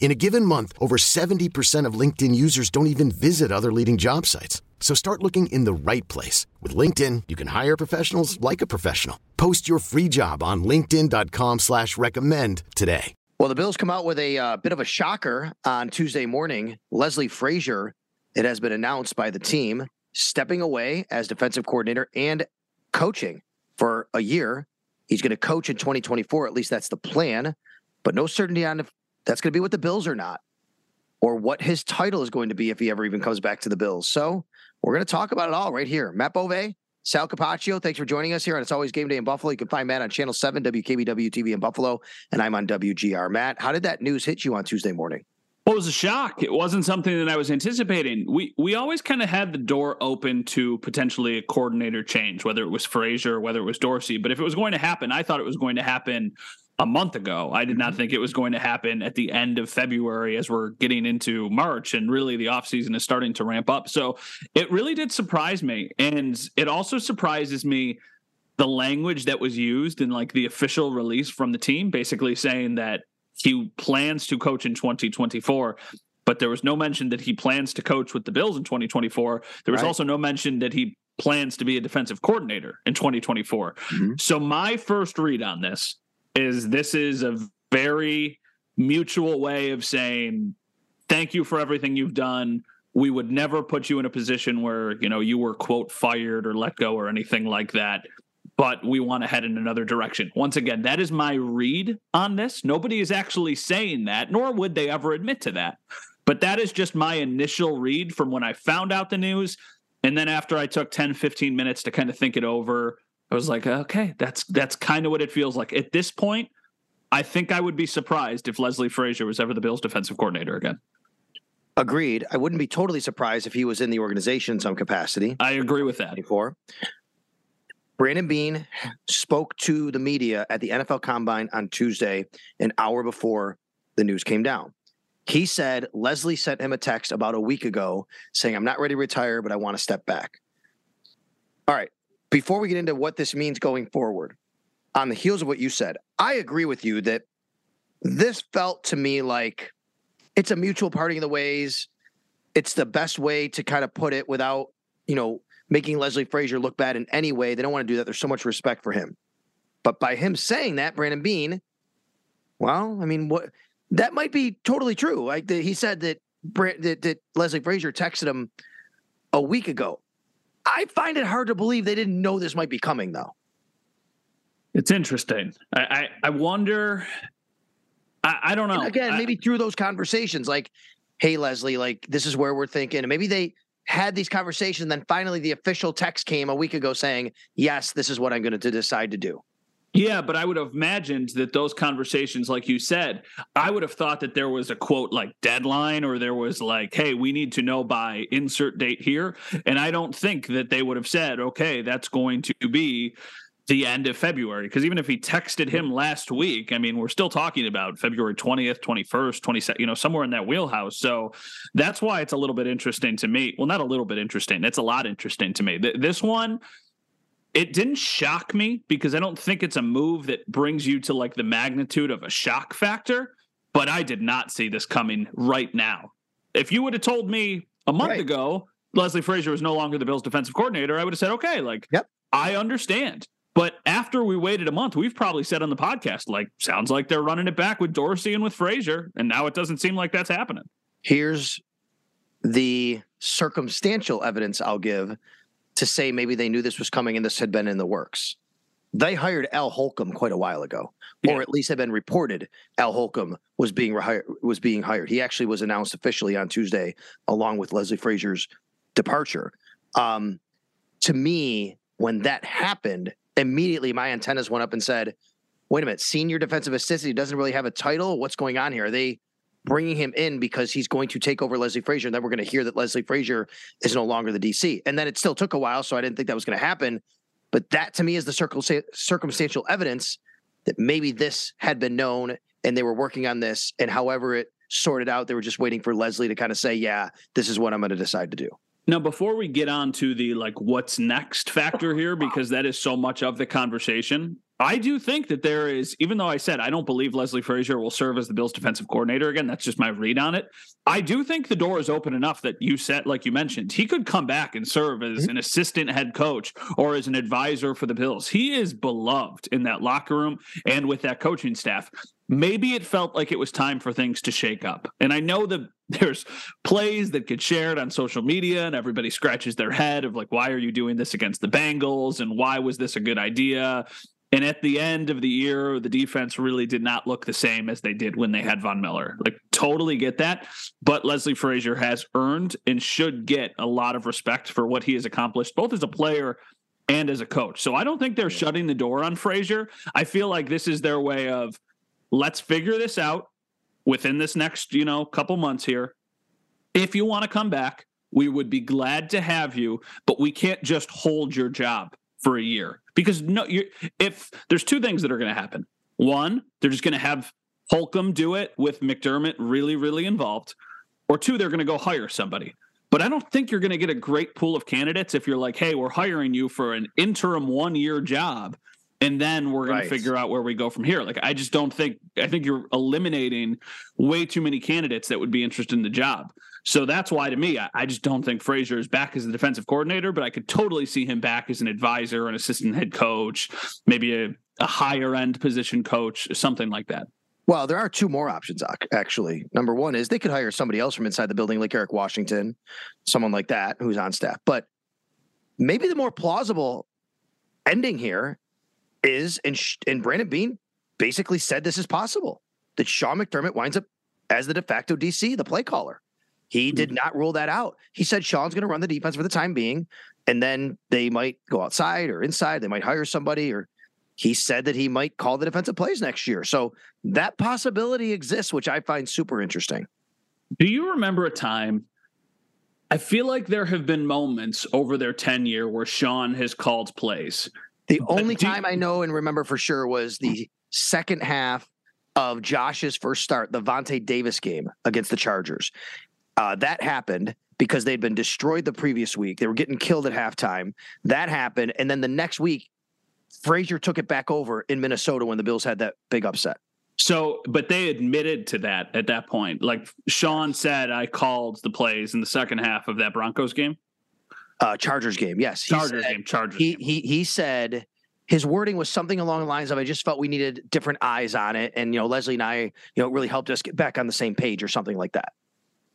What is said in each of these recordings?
In a given month, over 70% of LinkedIn users don't even visit other leading job sites. So start looking in the right place. With LinkedIn, you can hire professionals like a professional. Post your free job on linkedin.com slash recommend today. Well, the Bills come out with a uh, bit of a shocker on Tuesday morning. Leslie Frazier, it has been announced by the team, stepping away as defensive coordinator and coaching for a year. He's going to coach in 2024. At least that's the plan, but no certainty on if that's going to be what the Bills are not, or what his title is going to be if he ever even comes back to the Bills. So we're going to talk about it all right here. Matt Bove, Sal Capaccio, thanks for joining us here. And it's always game day in Buffalo. You can find Matt on Channel 7, WKBW TV in Buffalo, and I'm on WGR. Matt, how did that news hit you on Tuesday morning? Well, it was a shock. It wasn't something that I was anticipating. We we always kind of had the door open to potentially a coordinator change, whether it was Frazier or whether it was Dorsey. But if it was going to happen, I thought it was going to happen a month ago. I did not mm-hmm. think it was going to happen at the end of February as we're getting into March and really the offseason is starting to ramp up. So it really did surprise me. And it also surprises me the language that was used in like the official release from the team, basically saying that he plans to coach in 2024 but there was no mention that he plans to coach with the Bills in 2024. There was right. also no mention that he plans to be a defensive coordinator in 2024. Mm-hmm. So my first read on this is this is a very mutual way of saying thank you for everything you've done. We would never put you in a position where you know you were quote fired or let go or anything like that but we want to head in another direction. Once again that is my read on this. Nobody is actually saying that nor would they ever admit to that. But that is just my initial read from when i found out the news. And then after i took 10 15 minutes to kind of think it over I was like, okay, that's that's kind of what it feels like. At this point, I think I would be surprised if Leslie Frazier was ever the Bills' defensive coordinator again. Agreed. I wouldn't be totally surprised if he was in the organization in some capacity. I agree with that. Before. Brandon Beane spoke to the media at the NFL Combine on Tuesday, an hour before the news came down. He said Leslie sent him a text about a week ago saying, I'm not ready to retire, but I want to step back. All right before we get into what this means going forward, on the heels of what you said, I agree with you that this felt to me like it's a mutual parting of the ways. It's the best way to kind of put it without, you know, making Leslie Frazier look bad in any way. They don't want to do that. There's so much respect for him. But by him saying that, Brandon Beane, well, I mean, what that might be totally true. Like the, he said that, that that Leslie Frazier texted him a week ago. I find it hard to believe they didn't know this might be coming, though. It's interesting. I I, I wonder. I, I, don't know. And again, maybe through those conversations, like, "Hey, Leslie, like this is where we're thinking," and maybe they had these conversations. And then finally, the official text came a week ago saying, "Yes, this is what I'm going to decide to do." Yeah, but I would have imagined that those conversations, like you said, I would have thought that there was a quote like deadline or there was like, hey, we need to know by insert date here. And I don't think that they would have said, okay, that's going to be the end of February. Because even if he texted him last week, I mean, we're still talking about February 20th, 21st, 22nd, you know, somewhere in that wheelhouse. So that's why it's a little bit interesting to me. Well, not a little bit interesting, it's a lot interesting to me. This one, it didn't shock me because I don't think it's a move that brings you to like the magnitude of a shock factor, but I did not see this coming right now. If you would have told me a month right. ago Leslie Frazier was no longer the Bills defensive coordinator, I would have said, okay, like, yep. I understand. But after we waited a month, we've probably said on the podcast, like, sounds like they're running it back with Dorsey and with Frazier. And now it doesn't seem like that's happening. Here's the circumstantial evidence I'll give to say maybe they knew this was coming and this had been in the works. they hired Al Holcomb quite a while ago, Yeah. or at least had been reported Al Holcomb was being rehired, was being hired. He actually was announced officially on Tuesday, along with Leslie Frazier's departure. Um, to me, when that happened, immediately my antennas went up and said, "Wait a minute, senior defensive assistant he doesn't really have a title. What's going on here? Are they?" Bringing him in because he's going to take over Leslie Frazier, and then we're going to hear that Leslie Frazier is no longer the DC. And then it still took a while, so I didn't think that was going to happen. But that to me is the circumstan- circumstantial evidence that maybe this had been known and they were working on this. And however it sorted out, they were just waiting for Leslie to kind of say, yeah, this is what I'm going to decide to do. Now, before we get on to the like what's next factor here, because that is so much of the conversation, I do think that there is, even though I said I don't believe Leslie Frazier will serve as the Bills defensive coordinator again, that's just my read on it. I do think the door is open enough that you said, like you mentioned, he could come back and serve as mm-hmm. an assistant head coach or as an advisor for the Bills. He is beloved in that locker room and with that coaching staff. Maybe it felt like it was time for things to shake up. And I know that there's plays that get shared on social media and everybody scratches their head of like, why are you doing this against the Bengals? And why was this a good idea? And at the end of the year, the defense really did not look the same as they did when they had Von Miller. Like, totally get that. But Leslie Frazier has earned and should get a lot of respect for what he has accomplished, both as a player and as a coach. So I don't think they're shutting the door on Frazier. I feel like this is their way of let's figure this out within this next, you know, couple months here. If you want to come back, we would be glad to have you, but we can't just hold your job for a year because no, you if there's two things that are going to happen. One, they're just going to have Holcomb do it with McDermott really, really involved, or two, they're going to go hire somebody. But I don't think you're going to get a great pool of candidates if you're like, hey, we're hiring you for an interim one year job. And then we're going Right. to figure out where we go from here. Like, I just don't think, I think you're eliminating way too many candidates that would be interested in the job. So that's why, to me, I, I just don't think Frazier is back as the defensive coordinator, but I could totally see him back as an advisor, an assistant head coach, maybe a, a higher end position coach, something like that. Well, there are two more options, actually. Number one is they could hire somebody else from inside the building, like Eric Washington, someone like that who's on staff. But maybe the more plausible ending here is, and, and Brandon Beane basically said this is possible that Sean McDermott winds up as the de facto DC, the play caller. He hmm. did not rule that out. He said Sean's going to run the defense for the time being, and then they might go outside or inside. They might hire somebody, or he said that he might call the defensive plays next year. So that possibility exists, which I find super interesting. Do you remember a time? I feel like there have been moments over their tenure where Sean has called plays. The only do you- time I know and remember for sure was the second half of Josh's first start, the Vontae Davis game against the Chargers. Uh, that happened because they'd been destroyed the previous week. They were getting killed at halftime. That happened. And then the next week, Frazier took it back over in Minnesota when the Bills had that big upset. So, but they admitted to that at that point. Like Sean said, I called the plays in the second half of that Broncos game, Uh, Chargers game, yes. He Chargers said- game, Chargers. he game. he he said his wording was something along the lines of I just felt we needed different eyes on it and you know Leslie and I you know it really helped us get back on the same page or something like that.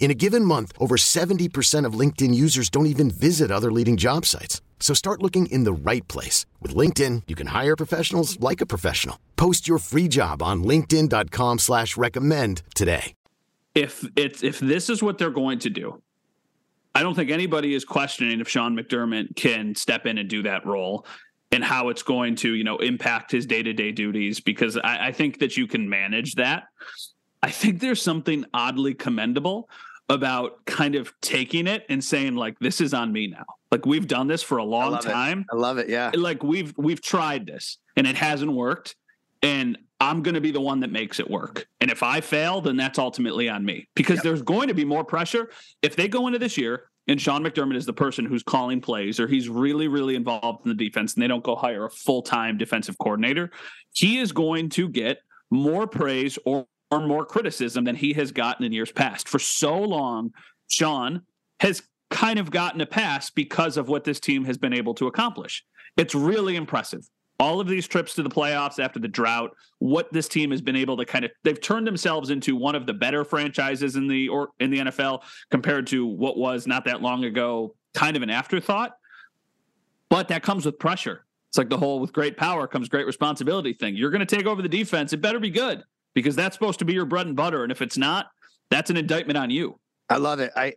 In a given month, over 70% of LinkedIn users don't even visit other leading job sites. So start looking in the right place. With LinkedIn, you can hire professionals like a professional. Post your free job on linkedin.com slash recommend today. if it's if this is what they're going to do, I don't think anybody is questioning if Sean McDermott can step in and do that role and how it's going to, you know, impact his day to day duties because I, I think that you can manage that. I think there's something oddly commendable about kind of taking it and saying like this is on me now. Like we've done this for a long love time. It. I love it. Yeah. Like we've we've tried this and it hasn't worked and I'm going to be the one that makes it work. And if I fail, then that's ultimately on me because yep. there's going to be more pressure if they go into this year and Sean McDermott is the person who's calling plays or he's really really involved in the defense and they don't go hire a full-time defensive coordinator, he is going to get more praise or or more criticism than he has gotten in years past. For so long, Sean has kind of gotten a pass because of what this team has been able to accomplish. It's really impressive. All of these trips to the playoffs after the drought, what this team has been able to kind of they've turned themselves into one of the better franchises in the or in the NFL compared to what was not that long ago kind of an afterthought. But that comes with pressure. It's like the whole with great power comes great responsibility thing. You're going to take over the defense. It better be good because that's supposed to be your bread and butter. And if it's not, that's an indictment on you. I love it. I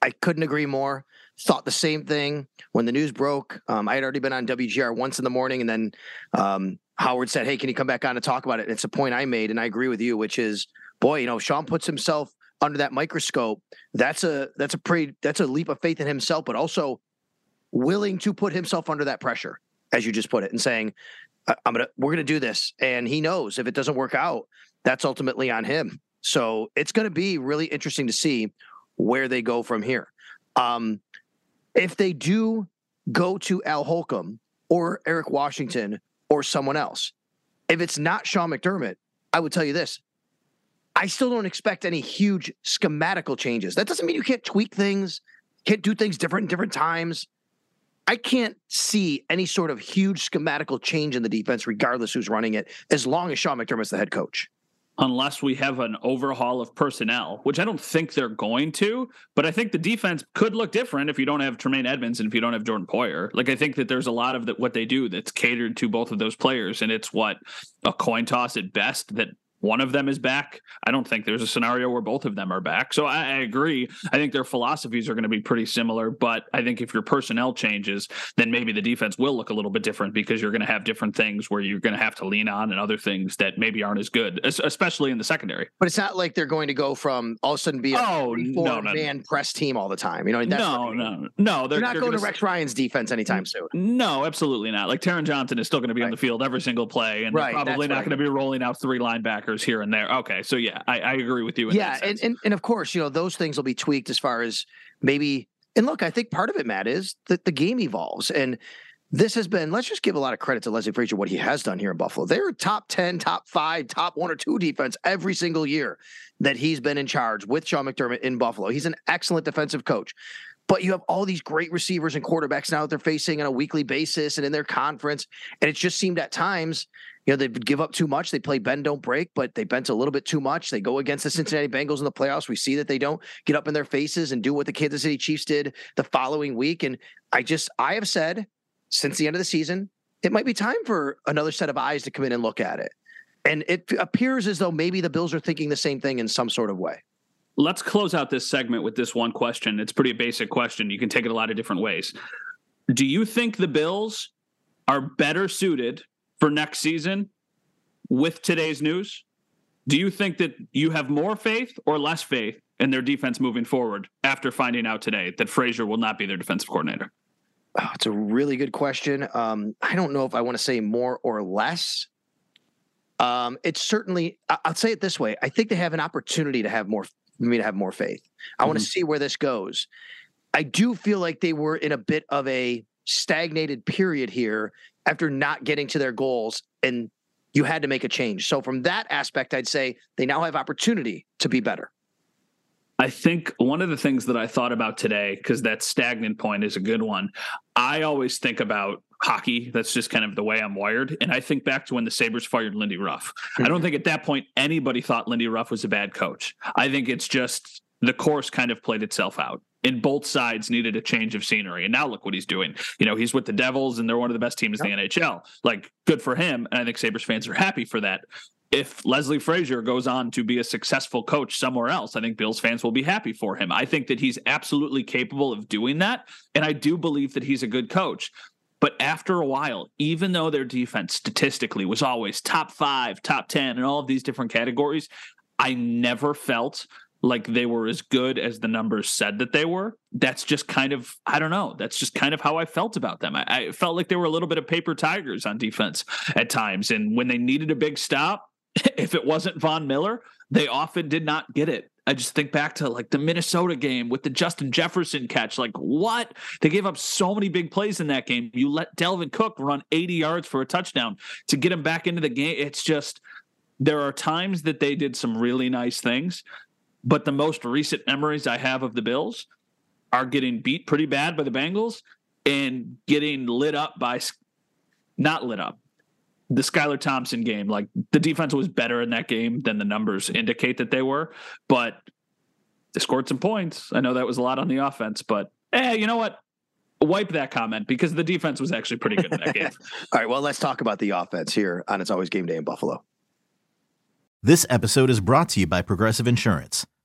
I couldn't agree more. Thought the same thing when the news broke. Um, I had already been on WGR once in the morning, and then um, Howard said, "Hey, can you come back on and talk about it?" And it's a point I made, and I agree with you, which is, boy, you know, Sean puts himself under that microscope. That's a that's a pretty that's a leap of faith in himself, but also willing to put himself under that pressure, as you just put it, and saying, I'm gonna we're gonna do this, and he knows if it doesn't work out, that's ultimately on him. So it's gonna be really interesting to see where they go from here. Um, if they do go to Al Holcomb or Eric Washington or someone else, if it's not Sean McDermott, I would tell you this. I still don't expect any huge schematical changes. That doesn't mean you can't tweak things, can't do things different in different times. I can't see any sort of huge schematical change in the defense, regardless who's running it, as long as Sean McDermott's the head coach. Unless we have an overhaul of personnel, which I don't think they're going to, but I think the defense could look different if you don't have Tremaine Edmunds and if you don't have Jordan Poyer. Like I think that there's a lot of the, what they do that's catered to both of those players, and it's what a coin toss at best that one of them is back. I don't think there's a scenario where both of them are back. So I, I agree. I think their philosophies are going to be pretty similar, but I think if your personnel changes, then maybe the defense will look a little bit different because you're going to have different things where you're going to have to lean on and other things that maybe aren't as good, especially in the secondary. But it's not like they're going to go from all of a sudden be a oh, no, no, man no. press team all the time. You know, that's no, no, no. They're, they're not they're going to Rex Ryan's defense anytime soon. No, absolutely not. Like Taron Johnson is still going to be right. on the field every single play, and right, probably not going to be rolling out three linebackers here and there. Okay so yeah, I, I agree with you. yeah, and, and and of course, you know those things will be tweaked as far as maybe. And look, I think part of it, Matt, is that the game evolves, and this has been. Let's just give a lot of credit to Leslie Frazier what he has done here in Buffalo. They're top ten, top five, top one or two defense every single year that he's been in charge with Sean McDermott in Buffalo. He's an excellent defensive coach. But you have all these great receivers and quarterbacks now that they're facing on a weekly basis and in their conference. And it just seemed at times you know, they give up too much. They play bend, don't break, but they bent a little bit too much. They go against the Cincinnati Bengals in the playoffs. We see that they don't get up in their faces and do what the Kansas City Chiefs did the following week. And I just, I have said since the end of the season, it might be time for another set of eyes to come in and look at it. And it appears as though maybe the Bills are thinking the same thing in some sort of way. Let's close out this segment with this one question. It's pretty basic question. You can take it a lot of different ways. Do you think the Bills are better suited for next season with today's news? Do you think that you have more faith or less faith in their defense moving forward after finding out today that Frazier will not be their defensive coordinator? Oh, it's a really good question. Um, I don't know if I want to say more or less. Um, it's certainly. I'll say it this way: I think they have an opportunity to have more. Me to have more faith. I mm-hmm. want to see where this goes. I do feel like they were in a bit of a stagnated period here after not getting to their goals and you had to make a change. So from that aspect, I'd say they now have opportunity to be better. I think one of the things that I thought about today, because that stagnant point is a good one. I always think about hockey. That's just kind of the way I'm wired. And I think back to when the Sabres fired Lindy Ruff. I don't think at that point anybody thought Lindy Ruff was a bad coach. I think it's just the course kind of played itself out and both sides needed a change of scenery. And now look what he's doing. You know, he's with the Devils and they're one of the best teams yep. in the NHL. Like, good for him. And I think Sabres fans are happy for that. If Leslie Frazier goes on to be a successful coach somewhere else, I think Bills fans will be happy for him. I think that he's absolutely capable of doing that. And I do believe that he's a good coach. But after a while, even though their defense statistically was always top five, top 10, and all of these different categories, I never felt like they were as good as the numbers said that they were. That's just kind of, I don't know. That's just kind of how I felt about them. I, I, felt like they were a little bit of paper tigers on defense at times. And when they needed a big stop, if it wasn't Von Miller, they often did not get it. I just think back to like the Minnesota game with the Justin Jefferson catch. Like, what? They gave up so many big plays in that game. You let Dalvin Cook run 80 yards for a touchdown to get him back into the game. It's just, there are times that they did some really nice things, but the most recent memories I have of the Bills are getting beat pretty bad by the Bengals and getting lit up by not lit up. The Skylar Thompson game, like the defense was better in that game than the numbers indicate that they were, but they scored some points. I know that was a lot on the offense, but eh, you know what? Wipe that comment because the defense was actually pretty good in that game. All right, well, let's talk about the offense here on It's Always Game Day in Buffalo. This episode is brought to you by Progressive Insurance.